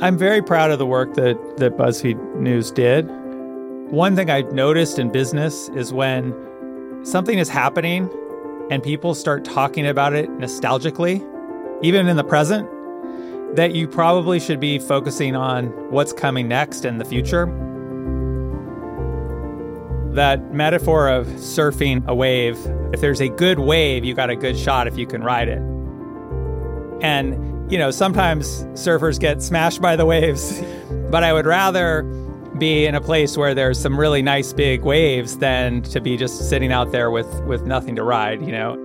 I'm very proud of the work that, that BuzzFeed News did. One thing I've noticed in business is when something is happening and people start talking about it nostalgically, even in the present, that you probably should be focusing on what's coming next in the future. That metaphor of surfing a wave, if there's a good wave, you got a good shot if you can ride it. And, you know, sometimes surfers get smashed by the waves, but I would rather be in a place where there's some really nice big waves than to be just sitting out there with with nothing to ride, you know.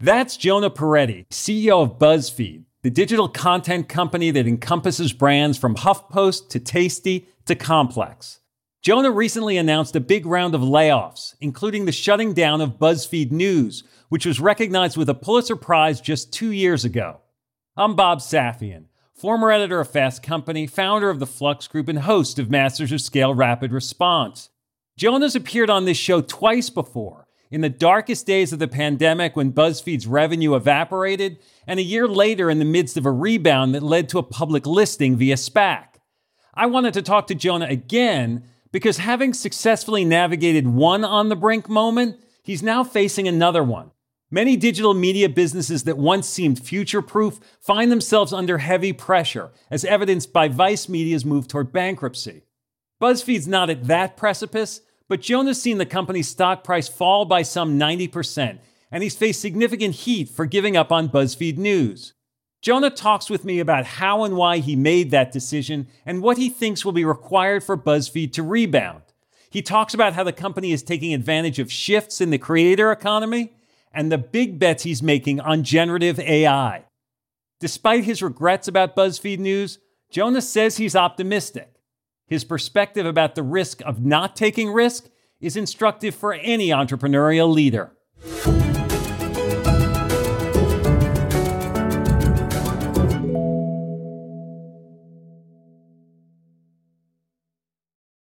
That's Jonah Peretti, CEO of BuzzFeed, the digital content company that encompasses brands from HuffPost to Tasty to Complex. Jonah recently announced a big round of layoffs, including the shutting down of BuzzFeed News, which was recognized with a Pulitzer Prize just two years ago. I'm Bob Safian, former editor of Fast Company, founder of the Flux Group, and host of Masters of Scale Rapid Response. Jonah's appeared on this show twice before in the darkest days of the pandemic when BuzzFeed's revenue evaporated, and a year later in the midst of a rebound that led to a public listing via SPAC. I wanted to talk to Jonah again because having successfully navigated one on the brink moment, he's now facing another one. Many digital media businesses that once seemed future proof find themselves under heavy pressure, as evidenced by Vice Media's move toward bankruptcy. BuzzFeed's not at that precipice, but Jonah's seen the company's stock price fall by some 90%, and he's faced significant heat for giving up on BuzzFeed News. Jonah talks with me about how and why he made that decision and what he thinks will be required for BuzzFeed to rebound. He talks about how the company is taking advantage of shifts in the creator economy and the big bets he's making on generative AI. Despite his regrets about BuzzFeed News, Jonah says he's optimistic. His perspective about the risk of not taking risk is instructive for any entrepreneurial leader.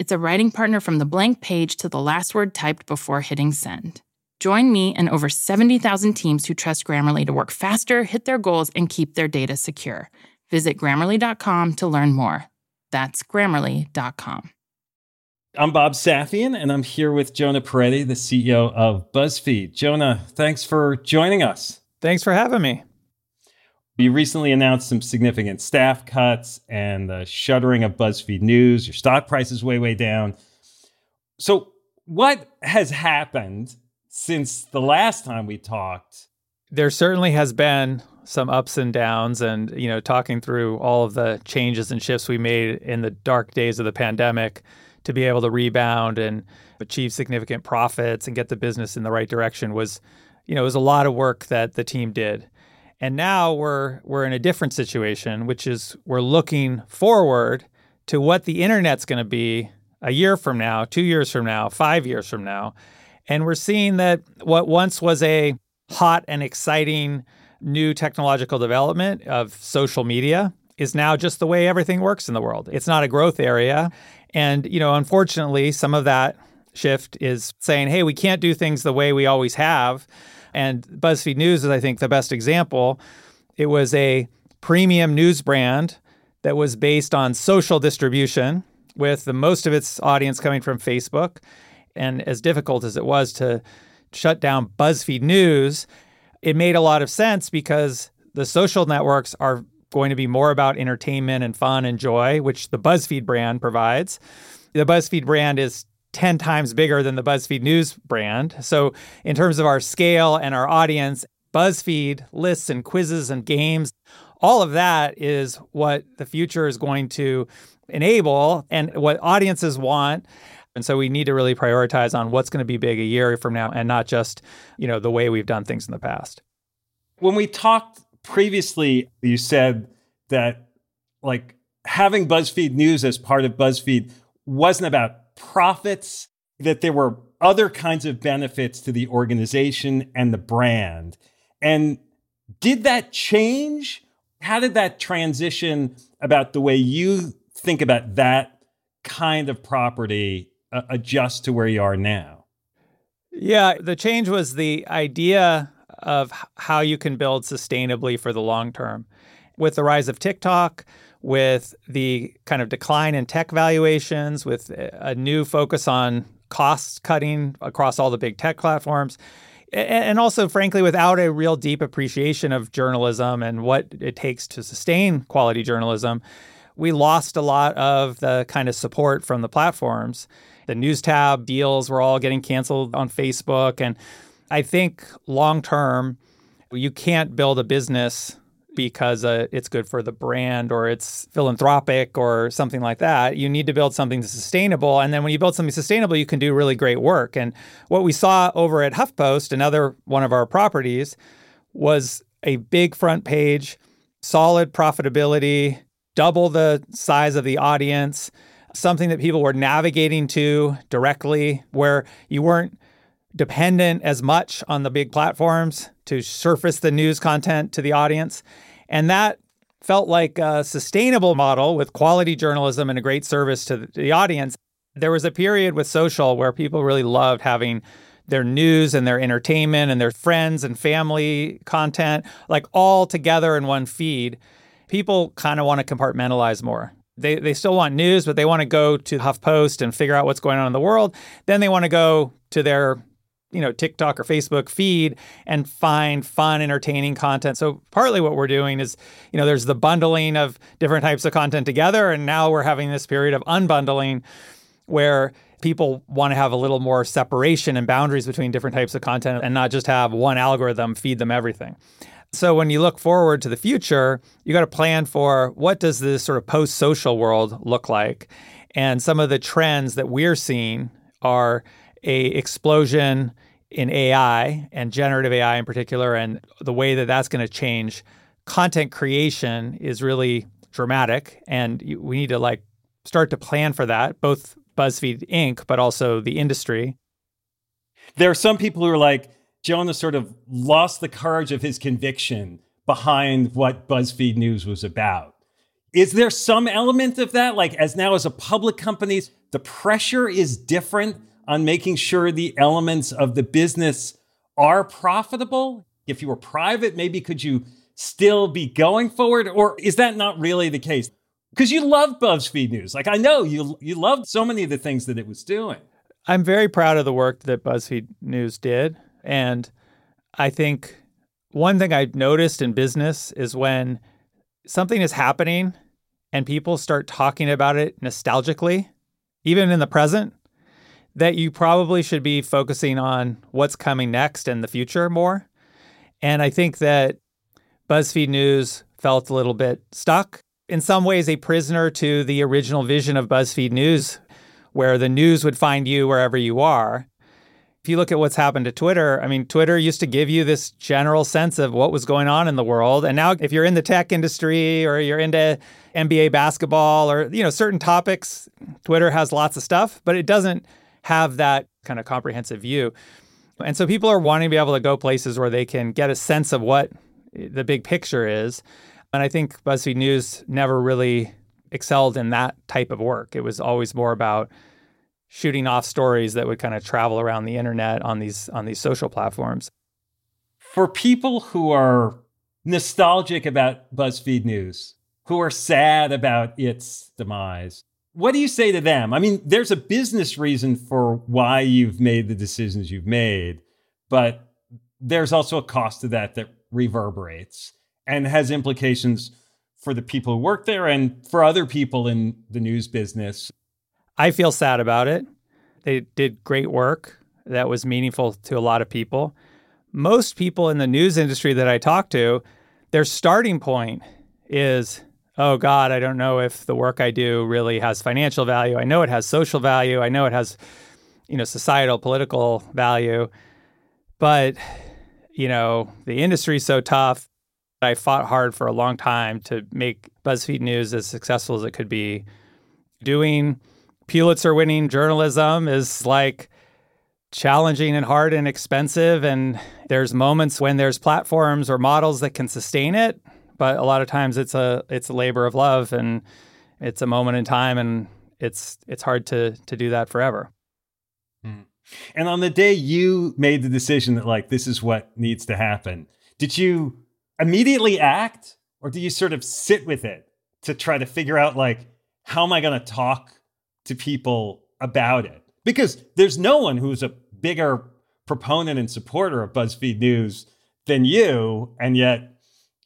It's a writing partner from the blank page to the last word typed before hitting send. Join me and over 70,000 teams who trust Grammarly to work faster, hit their goals, and keep their data secure. Visit grammarly.com to learn more. That's grammarly.com. I'm Bob Safian, and I'm here with Jonah Peretti, the CEO of BuzzFeed. Jonah, thanks for joining us. Thanks for having me. You recently announced some significant staff cuts and the shuttering of BuzzFeed News. Your stock price is way, way down. So, what has happened since the last time we talked. There certainly has been some ups and downs and you know talking through all of the changes and shifts we made in the dark days of the pandemic to be able to rebound and achieve significant profits and get the business in the right direction was you know it was a lot of work that the team did and now we're we're in a different situation which is we're looking forward to what the internet's going to be a year from now 2 years from now 5 years from now and we're seeing that what once was a hot and exciting new technological development of social media is now just the way everything works in the world. It's not a growth area. And, you know, unfortunately, some of that shift is saying, hey, we can't do things the way we always have. And BuzzFeed News is, I think, the best example. It was a premium news brand that was based on social distribution, with the most of its audience coming from Facebook. And as difficult as it was to shut down BuzzFeed News, it made a lot of sense because the social networks are going to be more about entertainment and fun and joy, which the BuzzFeed brand provides. The BuzzFeed brand is 10 times bigger than the BuzzFeed News brand. So, in terms of our scale and our audience, BuzzFeed lists and quizzes and games, all of that is what the future is going to enable and what audiences want. And so we need to really prioritize on what's going to be big a year from now and not just, you know, the way we've done things in the past. When we talked previously, you said that like having BuzzFeed News as part of BuzzFeed wasn't about profits, that there were other kinds of benefits to the organization and the brand. And did that change? How did that transition about the way you think about that kind of property uh, adjust to where you are now? Yeah, the change was the idea of how you can build sustainably for the long term. With the rise of TikTok, with the kind of decline in tech valuations, with a new focus on cost cutting across all the big tech platforms, and also, frankly, without a real deep appreciation of journalism and what it takes to sustain quality journalism, we lost a lot of the kind of support from the platforms. The news tab deals were all getting canceled on Facebook. And I think long term, you can't build a business because uh, it's good for the brand or it's philanthropic or something like that. You need to build something sustainable. And then when you build something sustainable, you can do really great work. And what we saw over at HuffPost, another one of our properties, was a big front page, solid profitability, double the size of the audience, something that people were navigating to directly, where you weren't dependent as much on the big platforms to surface the news content to the audience. And that felt like a sustainable model with quality journalism and a great service to the audience. There was a period with social where people really loved having their news and their entertainment and their friends and family content like all together in one feed. People kind of want to compartmentalize more. They, they still want news, but they want to go to HuffPost and figure out what's going on in the world. Then they want to go to their you know TikTok or Facebook feed and find fun, entertaining content. So partly what we're doing is, you know, there's the bundling of different types of content together, and now we're having this period of unbundling where people want to have a little more separation and boundaries between different types of content and not just have one algorithm feed them everything. So when you look forward to the future, you got to plan for what does this sort of post-social world look like? And some of the trends that we're seeing are a explosion in AI and generative AI in particular, and the way that that's going to change content creation is really dramatic, and we need to like start to plan for that, both BuzzFeed Inc., but also the industry. There are some people who are like, Jonah sort of lost the courage of his conviction behind what BuzzFeed News was about. Is there some element of that? Like, as now as a public company, the pressure is different on making sure the elements of the business are profitable? If you were private, maybe could you still be going forward? Or is that not really the case? Because you love BuzzFeed News. Like I know you you loved so many of the things that it was doing. I'm very proud of the work that BuzzFeed News did. And I think one thing I've noticed in business is when something is happening and people start talking about it nostalgically, even in the present, that you probably should be focusing on what's coming next and the future more. And I think that BuzzFeed News felt a little bit stuck, in some ways, a prisoner to the original vision of BuzzFeed News, where the news would find you wherever you are. If you look at what's happened to Twitter, I mean, Twitter used to give you this general sense of what was going on in the world. And now, if you're in the tech industry or you're into NBA basketball or, you know, certain topics, Twitter has lots of stuff, but it doesn't have that kind of comprehensive view. And so people are wanting to be able to go places where they can get a sense of what eh, the big picture is. And I think BuzzFeed News never really excelled in that type of work. It was always more about shooting off stories that would kind of travel around the internet on these on these social platforms. For people who are nostalgic about BuzzFeed News, who are sad about its demise, what do you say to them? I mean, there's a business reason for why you've made the decisions you've made, but there's also a cost to that that reverberates and has implications for the people who work there and for other people in the news business. I feel sad about it. They did great work that was meaningful to a lot of people. Most people in the news industry that I talk to, their starting point is, oh God, I don't know if the work I do really has financial value. I know it has social value. I know it has, you know, societal, political value. But, you know, the industry's so tough. I fought hard for a long time to make BuzzFeed News as successful as it could be. Doing Pulitzer winning journalism is like challenging and hard and expensive. And there's moments when there's platforms or models that can sustain it. But a lot of times it's a it's a labor of love and it's a moment in time and it's it's hard to to do that forever. Mm. And on the day you made the decision that like this is what needs to happen, did you immediately act or do you sort of sit with it to try to figure out like how am I going to talk to people about it? Because there's no one who's a bigger proponent and supporter of BuzzFeed News than you and yet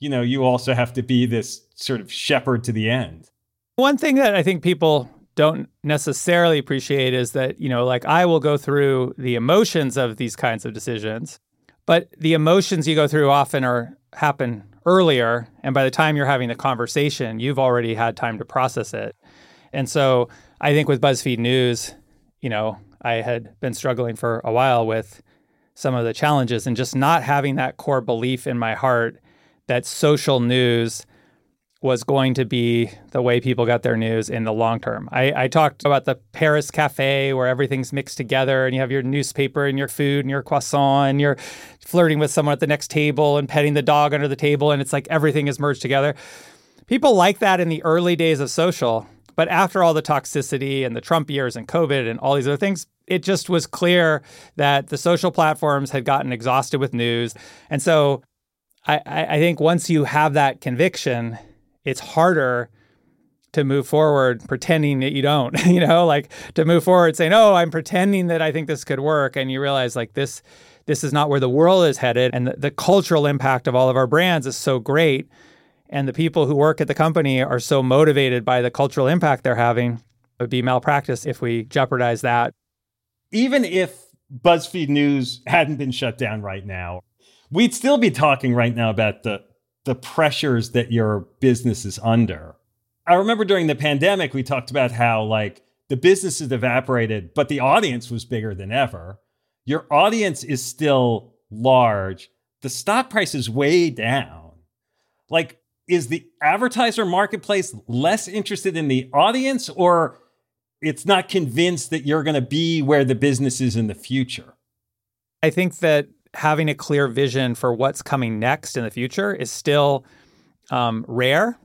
you know you also have to be this sort of shepherd to the end. One thing that I think people don't necessarily appreciate is that, you know, like I will go through the emotions of these kinds of decisions, but the emotions you go through often are happen earlier. And by the time you're having the conversation, you've already had time to process it. And so I think with BuzzFeed News, you know, I had been struggling for a while with some of the challenges and just not having that core belief in my heart that social news was going to be the way people got their news in the long term. I, I, talked about the Paris cafe where everything's mixed together and you have your newspaper and your food and your croissant and you're flirting with someone at the next table and petting the dog under the table and it's like everything is merged together. People like that in the early days of social, but after all the toxicity and the Trump years and COVID and all these other things, it just was clear that the social platforms had gotten exhausted with news. And so I, I think once you have that conviction, it's harder to move forward pretending that you don't, you know, like to move forward saying, "Oh, I'm pretending that I think this could work." And you realize like this this is not where the world is headed and the, the cultural impact of all of our brands is so great and the people who work at the company are so motivated by the cultural impact they're having. It would be malpractice if we jeopardize that. Even if BuzzFeed News hadn't been shut down right now, we'd still be talking right now about the the pressures that your business is under. I remember during the pandemic, we talked about how like the business has evaporated, but the audience was bigger than ever. Your audience is still large. The stock price is way down. Like, is the advertiser marketplace less interested in the audience or it's not convinced that you're going to be where the business is in the future? I think that having a clear vision for what's coming next in the future is still um, rare.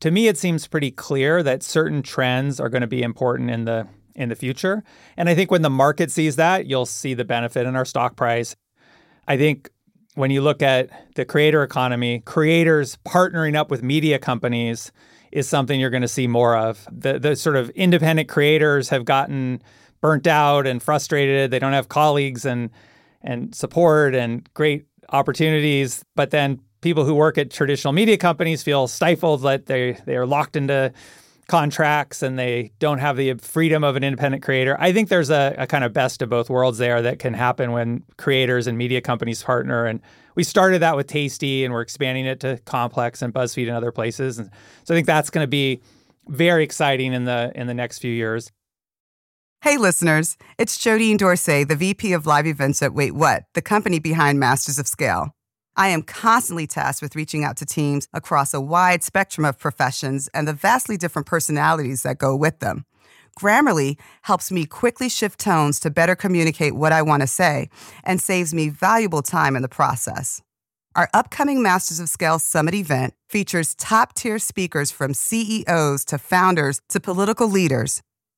To me, it seems pretty clear that certain trends are going to be important in the in the future. And I think when the market sees that, you'll see the benefit in our stock price. I think when you look at the creator economy, creators partnering up with media companies is something you're going to see more of. The the sort of independent creators have gotten burnt out and frustrated. They don't have colleagues and and support and great opportunities. But then people who work at traditional media companies feel stifled that they they are locked into contracts and they don't have the freedom of an independent creator. I think there's a, a, kind of best of both worlds there that can happen when creators and media companies partner. And we started that with Tasty and we're expanding it to Complex and BuzzFeed and other places. And so I think that's going to be very exciting in the in the next few years. Hey, listeners, it's Jodine Dorsey, the VP of Live Events at Wait What, the company behind Masters of Scale. I am constantly tasked with reaching out to teams across a wide spectrum of professions and the vastly different personalities that go with them. Grammarly helps me quickly shift tones to better communicate what I want to say and saves me valuable time in the process. Our upcoming Masters of Scale Summit event features top tier speakers from CEOs to founders to political leaders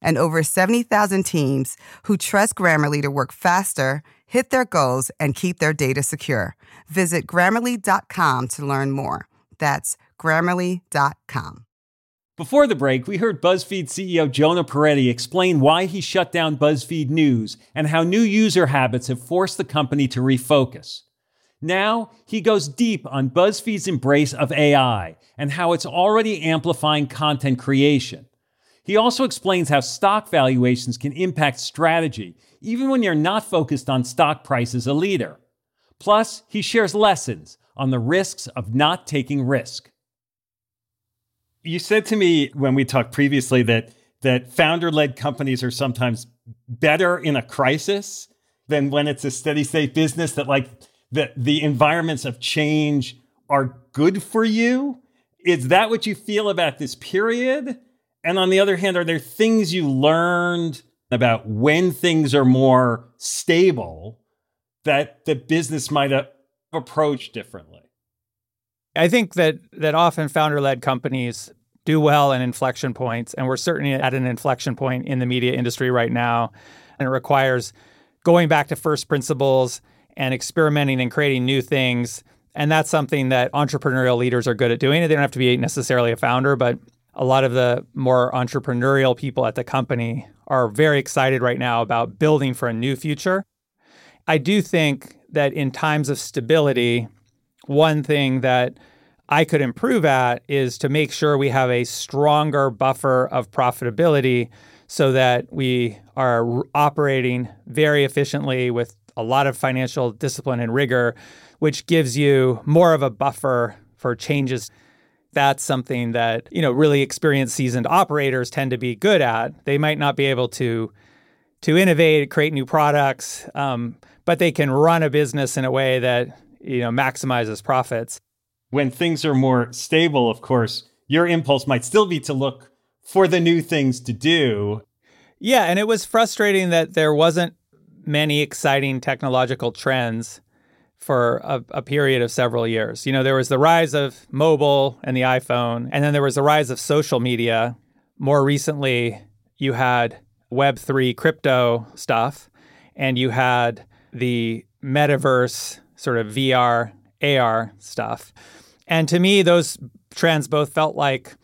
and over 70,000 teams who trust Grammarly to work faster hit their goals, and keep their data secure. Visit grammarly.com to learn more. That's grammarly.com. Before the break, we heard BuzzFeed CEO Jonah Peretti explain why he shut down BuzzFeed News and how new user habits have forced the company to refocus. Now, he goes deep on BuzzFeed's embrace of AI and how it's already amplifying content creation. He also explains how stock valuations can impact strategy, even when you're not focused on stock price as a leader. Plus, he shares lessons on the risks of not taking risk. You said to me when we talked previously that that founder-led companies are sometimes better in a crisis than when it's a steady state business that like the the environments of change are good for you. Is that what you feel about this period? And on the other hand, are there things you learned about when things are more stable that the business might have approached differently? I think that that often founder-led companies do well in inflection points, and we're certainly at an inflection point in the media industry right now, and it requires going back to first principles and experimenting and creating new things. And that's something that entrepreneurial leaders are good at doing. They don't have to be necessarily a founder, but a lot of the more entrepreneurial people at the company are very excited right now about building for a new future. I do think that in times of stability, one thing that I could improve at is to make sure we have a stronger buffer of profitability so that we are operating very efficiently with a lot of financial discipline and rigor, which gives you more of a buffer for changes. That's something that, you know, really experienced seasoned operators tend to be good at. They might not be able to to innovate, create new products, um, but they can run a business in a way that, you know, maximizes profits. When things are more stable, of course, your impulse might still be to look for the new things to do. Yeah, and it was frustrating that there wasn't many exciting technological trends for a, a, period of several years. You know, there was the rise of mobile and the iPhone, and then there was the rise of social media. More recently, you had Web3 crypto stuff, and you had the metaverse sort of VR, AR stuff. And to me, those trends both felt like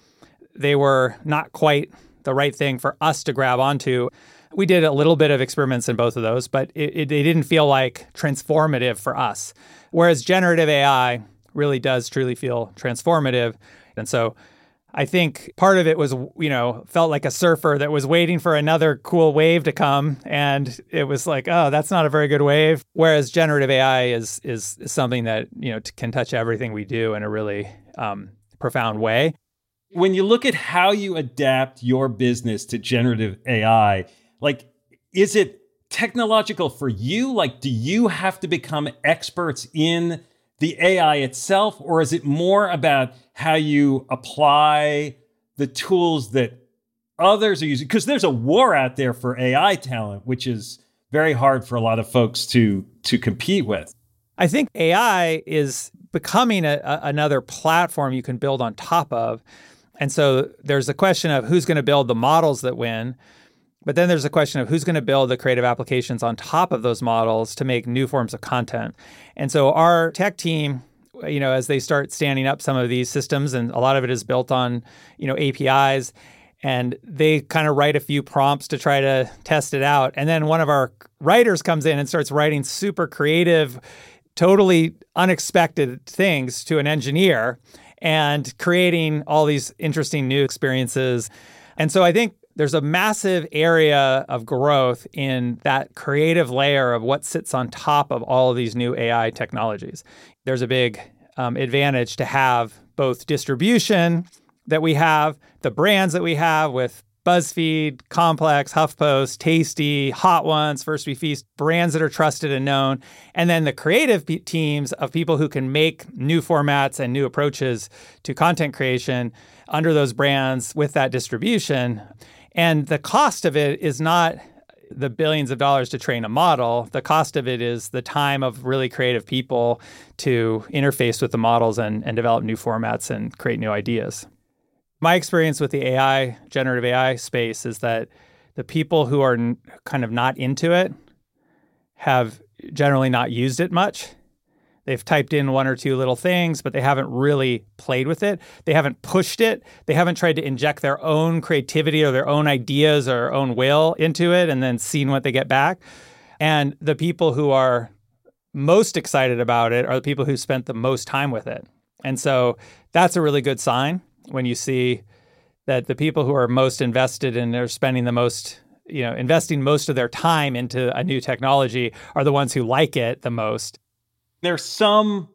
they were not quite the right thing for us to grab onto. We did a little bit of experiments in both of those, but it, it, it didn't feel like transformative for us. Whereas generative AI really does truly feel transformative. And so I think part of it was, you know, felt like a surfer that was waiting for another cool wave to come, and it was like, oh, that's not a very good wave. Whereas generative AI is is, something that you know can touch everything we do in a really um, profound way. When you look at how you adapt your business to generative AI, like, is it technological for you? Like, do you have to become experts in the AI itself, or is it more about how you apply the tools that others are using? Because there's a war out there for AI talent, which is very hard for a lot of folks to to compete with. I think AI is becoming a, a, another platform you can build on top of. And so there's a question of who's going to build the models that win. But then there's a question of who's going to build the creative applications on top of those models to make new forms of content. And so our tech team, you know, as they start standing up some of these systems, and a lot of it is built on, you know, APIs, and they kind of write a few prompts to try to test it out. And then one of our writers comes in and starts writing super creative, totally unexpected things to an engineer and creating all these interesting new experiences. And so I think there's a massive area of growth in that creative layer of what sits on top of all of these new AI technologies. There's a big um, advantage to have both distribution that we have, the brands that we have with BuzzFeed, Complex, HuffPost, Tasty, Hot Ones, First We Feast, brands that are trusted and known, and then the creative teams of people who can make new formats and new approaches to content creation under those brands with that distribution. And the cost of it is not the billions of dollars to train a model. The cost of it is the time of really creative people to interface with the models and, and develop new formats and create new ideas. My experience with the AI, generative AI space is that the people who are n- kind of not into it have generally not used it much. They've typed in one or two little things, but they haven't really played with it. They haven't pushed it. They haven't tried to inject their own creativity or their own ideas or own will into it and then seen what they get back. And the people who are most excited about it are the people who spent the most time with it. And so that's a really good sign when you see that the people who are most invested and are spending the most you know investing most of their time into a new technology are the ones who like it the most there's some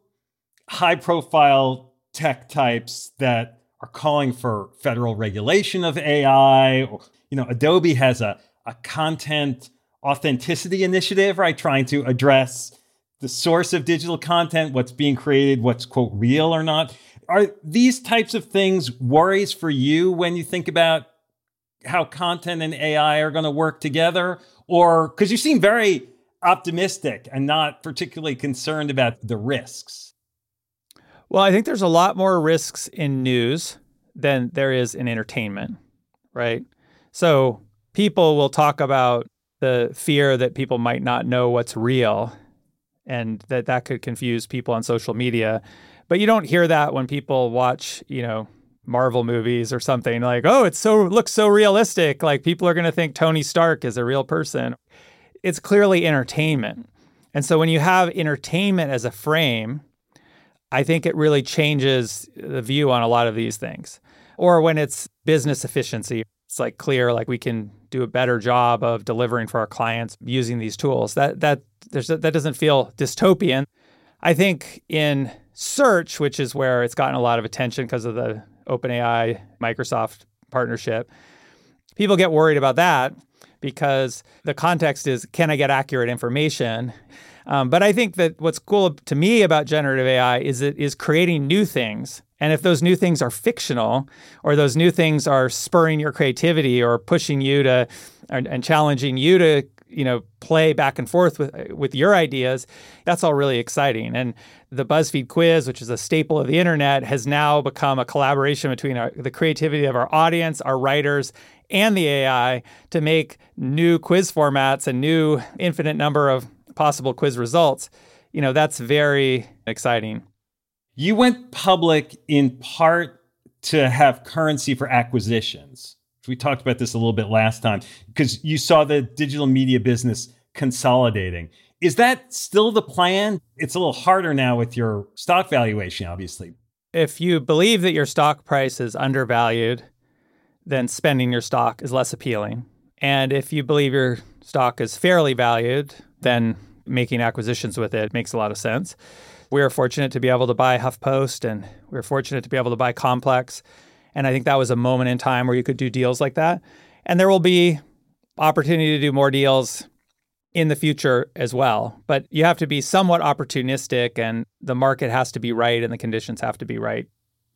high profile tech types that are calling for federal regulation of AI. You know, Adobe has a, a content authenticity initiative, right? Trying to address the source of digital content, what's being created, what's quote real or not. Are these types of things worries for you when you think about how content and AI are going to work together? Or because you seem very optimistic and not particularly concerned about the risks? Well, I think there's a lot more risks in news than there is in entertainment, right? So people will talk about the fear that people might not know what's real and that that could confuse people on social media. But you don't hear that when people watch, you know, Marvel movies or something like, "Oh, it's so looks so realistic." Like people are going to think Tony Stark is a real person it's clearly entertainment. And so when you have entertainment as a frame, I think it really changes the view on a lot of these things. Or when it's business efficiency, it's like clear like we can do a better job of delivering for our clients using these tools. That that there's that doesn't feel dystopian. I think in search, which is where it's gotten a lot of attention because of the OpenAI Microsoft partnership, people get worried about that because the context is can I get accurate information? Um, but I think that what's cool to me about generative AI is it is creating new things. And if those new things are fictional, or those new things are spurring your creativity, or pushing you to, and, and challenging you to, you know, play back and forth with with your ideas, that's all really exciting. And the BuzzFeed quiz, which is a staple of the internet, has now become a collaboration between our, the creativity of our audience, our writers, and the AI to make new quiz formats and new infinite number of possible quiz results, you know, that's very exciting. You went public in part to have currency for acquisitions. We talked about this a little bit last time because you saw the digital media business consolidating. Is that still the plan? It's a little harder now with your stock valuation, obviously. If you believe that your stock price is undervalued, then spending your stock is less appealing. And if you believe your stock is fairly valued, then making acquisitions with it makes a lot of sense. We are fortunate to be able to buy HuffPost and we are fortunate to be able to buy Complex. And I think that was a moment in time where you could do deals like that. And there will be opportunity to do more deals in the future as well. But you have to be somewhat opportunistic and the market has to be right and the conditions have to be right.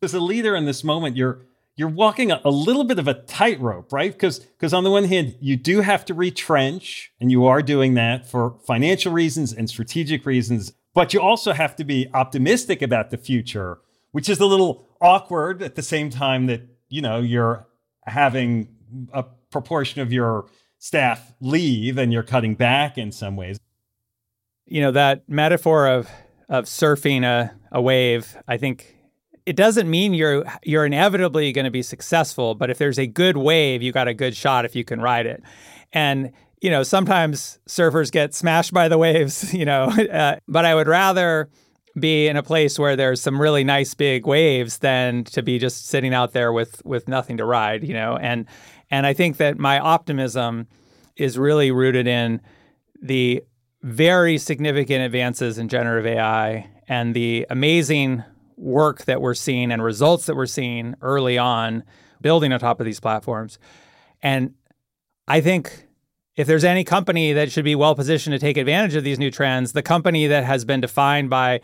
As a leader in this moment, you're you're walking a, a little bit of a tightrope, right? Because because on the one hand, you do have to retrench, and you are doing that for financial reasons and strategic reasons, but you also have to be optimistic about the future, which is a little awkward at the same time that you know you're having a proportion of your staff leave and you're cutting back in some ways. You know that metaphor of of surfing a, a wave, I think it doesn't mean you're you're inevitably going to be successful, but if there's a good wave, you got a good shot if you can ride it. And you know, sometimes surfers get smashed by the waves, you know, uh, but I would rather be in a place where there's some really nice big waves than to be just sitting out there with with nothing to ride, you know. And and I think that my optimism is really rooted in the very significant advances in generative AI and the amazing work that we're seeing and results that we're seeing early on building on top of these platforms. And I think if there's any company that should be well positioned to take advantage of these new trends, the company that has been defined by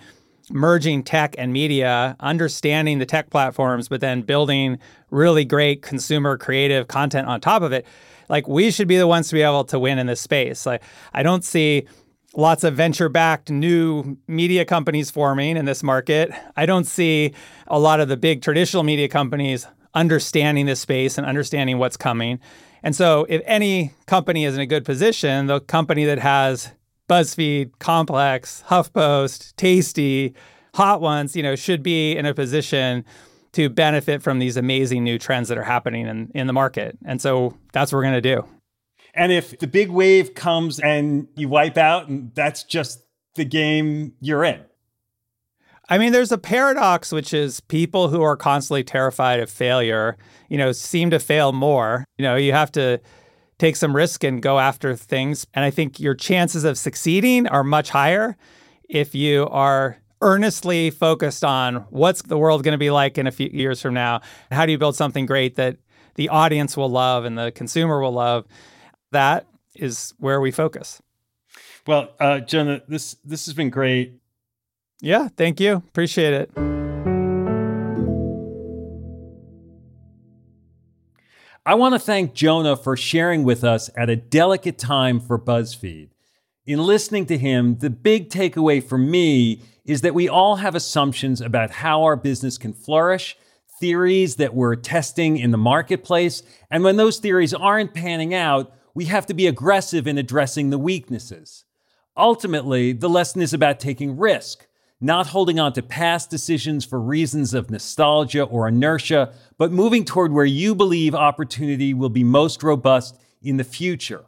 merging tech and media, understanding the tech platforms, but then building really great consumer creative content on top of it, like we should be the ones to be able to win in this space. Like I don't see lots of venture backed new media companies forming in this market. I don't see a lot of the big traditional media companies understanding this space and understanding what's coming. And so, if any company is in a good position, the company that has BuzzFeed, Complex, HuffPost, Tasty, Hot Ones, you know, should be in a position to benefit from these amazing new trends that are happening in, in the market. And so that's what we're going to do. And if the big wave comes and you wipe out, and that's just the game you're in. I mean, there's a paradox, which is people who are constantly terrified of failure, you know, seem to fail more. You know, you have to take some risk and go after things. And I think your chances of succeeding are much higher if you are earnestly focused on what's the world going to be like in a few years from now. How do you build something great that the audience will love and the consumer will love? That is where we focus. Well, uh, Jonah, this this has been great. Yeah, thank you. Appreciate it. I want to thank Jonah for sharing with us at a delicate time for BuzzFeed. In listening to him, the big takeaway for me is that we all have assumptions about how our business can flourish, theories that we're testing in the marketplace, and when those theories aren't panning out, we have to be aggressive in addressing the weaknesses. Ultimately, the lesson is about taking risk, not holding on to past decisions for reasons of nostalgia or inertia, but moving toward where you believe opportunity will be most robust in the future.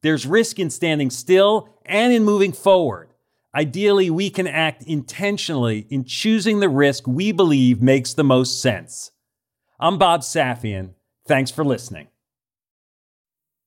There's risk in standing still and in moving forward. Ideally, we can act intentionally in choosing the risk we believe makes the most sense. I'm Bob Safian. Thanks for listening.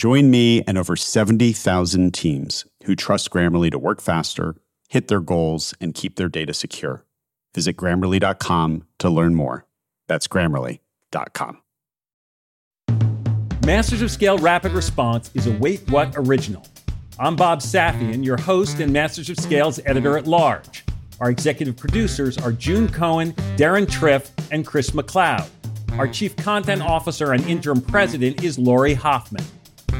Join me and over 70,000 teams who trust Grammarly to work faster, hit their goals, and keep their data secure. Visit grammarly.com to learn more. That's grammarly.com. Masters of Scale Rapid Response is a Wait What original. I'm Bob Safian, your host and Masters of Scale's editor at large. Our executive producers are June Cohen, Deron Triff, and Chris McLeod. Our chief content officer and interim president is Lori Hoffman.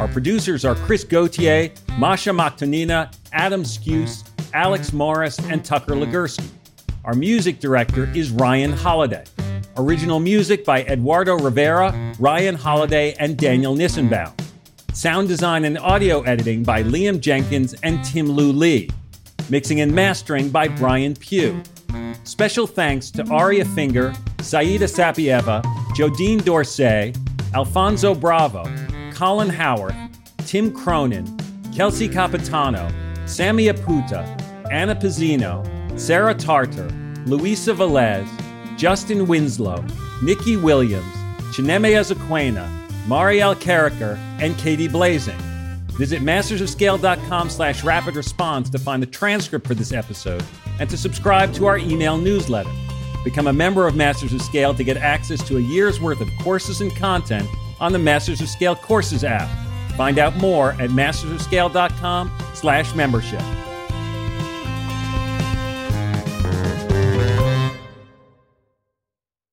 Our producers are Chris Gauthier, Masha Maktonina, Adam Skuse, Alex Morris, and Tucker Legursky. Our music director is Ryan Holiday. Original music by Eduardo Rivera, Ryan Holiday, and Daniel Nissenbaum. Sound design and audio editing by Liam Jenkins and Tim Lu Lee. Mixing and mastering by Brian Pugh. Special thanks to Aria Finger, Saida Sapieva, Jodine Dorsey, Alfonso Bravo, Colin Howard, Tim Cronin, Kelsey Capitano, Sammy Aputa, Anna Pizzino, Sarah Tartar, Luisa Velez, Justin Winslow, Nikki Williams, Chineme Ezequena, Marielle Carricker, and Katie Blazing. Visit mastersofscale.com slash rapid response to find the transcript for this episode and to subscribe to our email newsletter. Become a member of Masters of Scale to get access to a year's worth of courses and content on the Masters of Scale Courses app. Find out more at mastersofscale.com slash membership.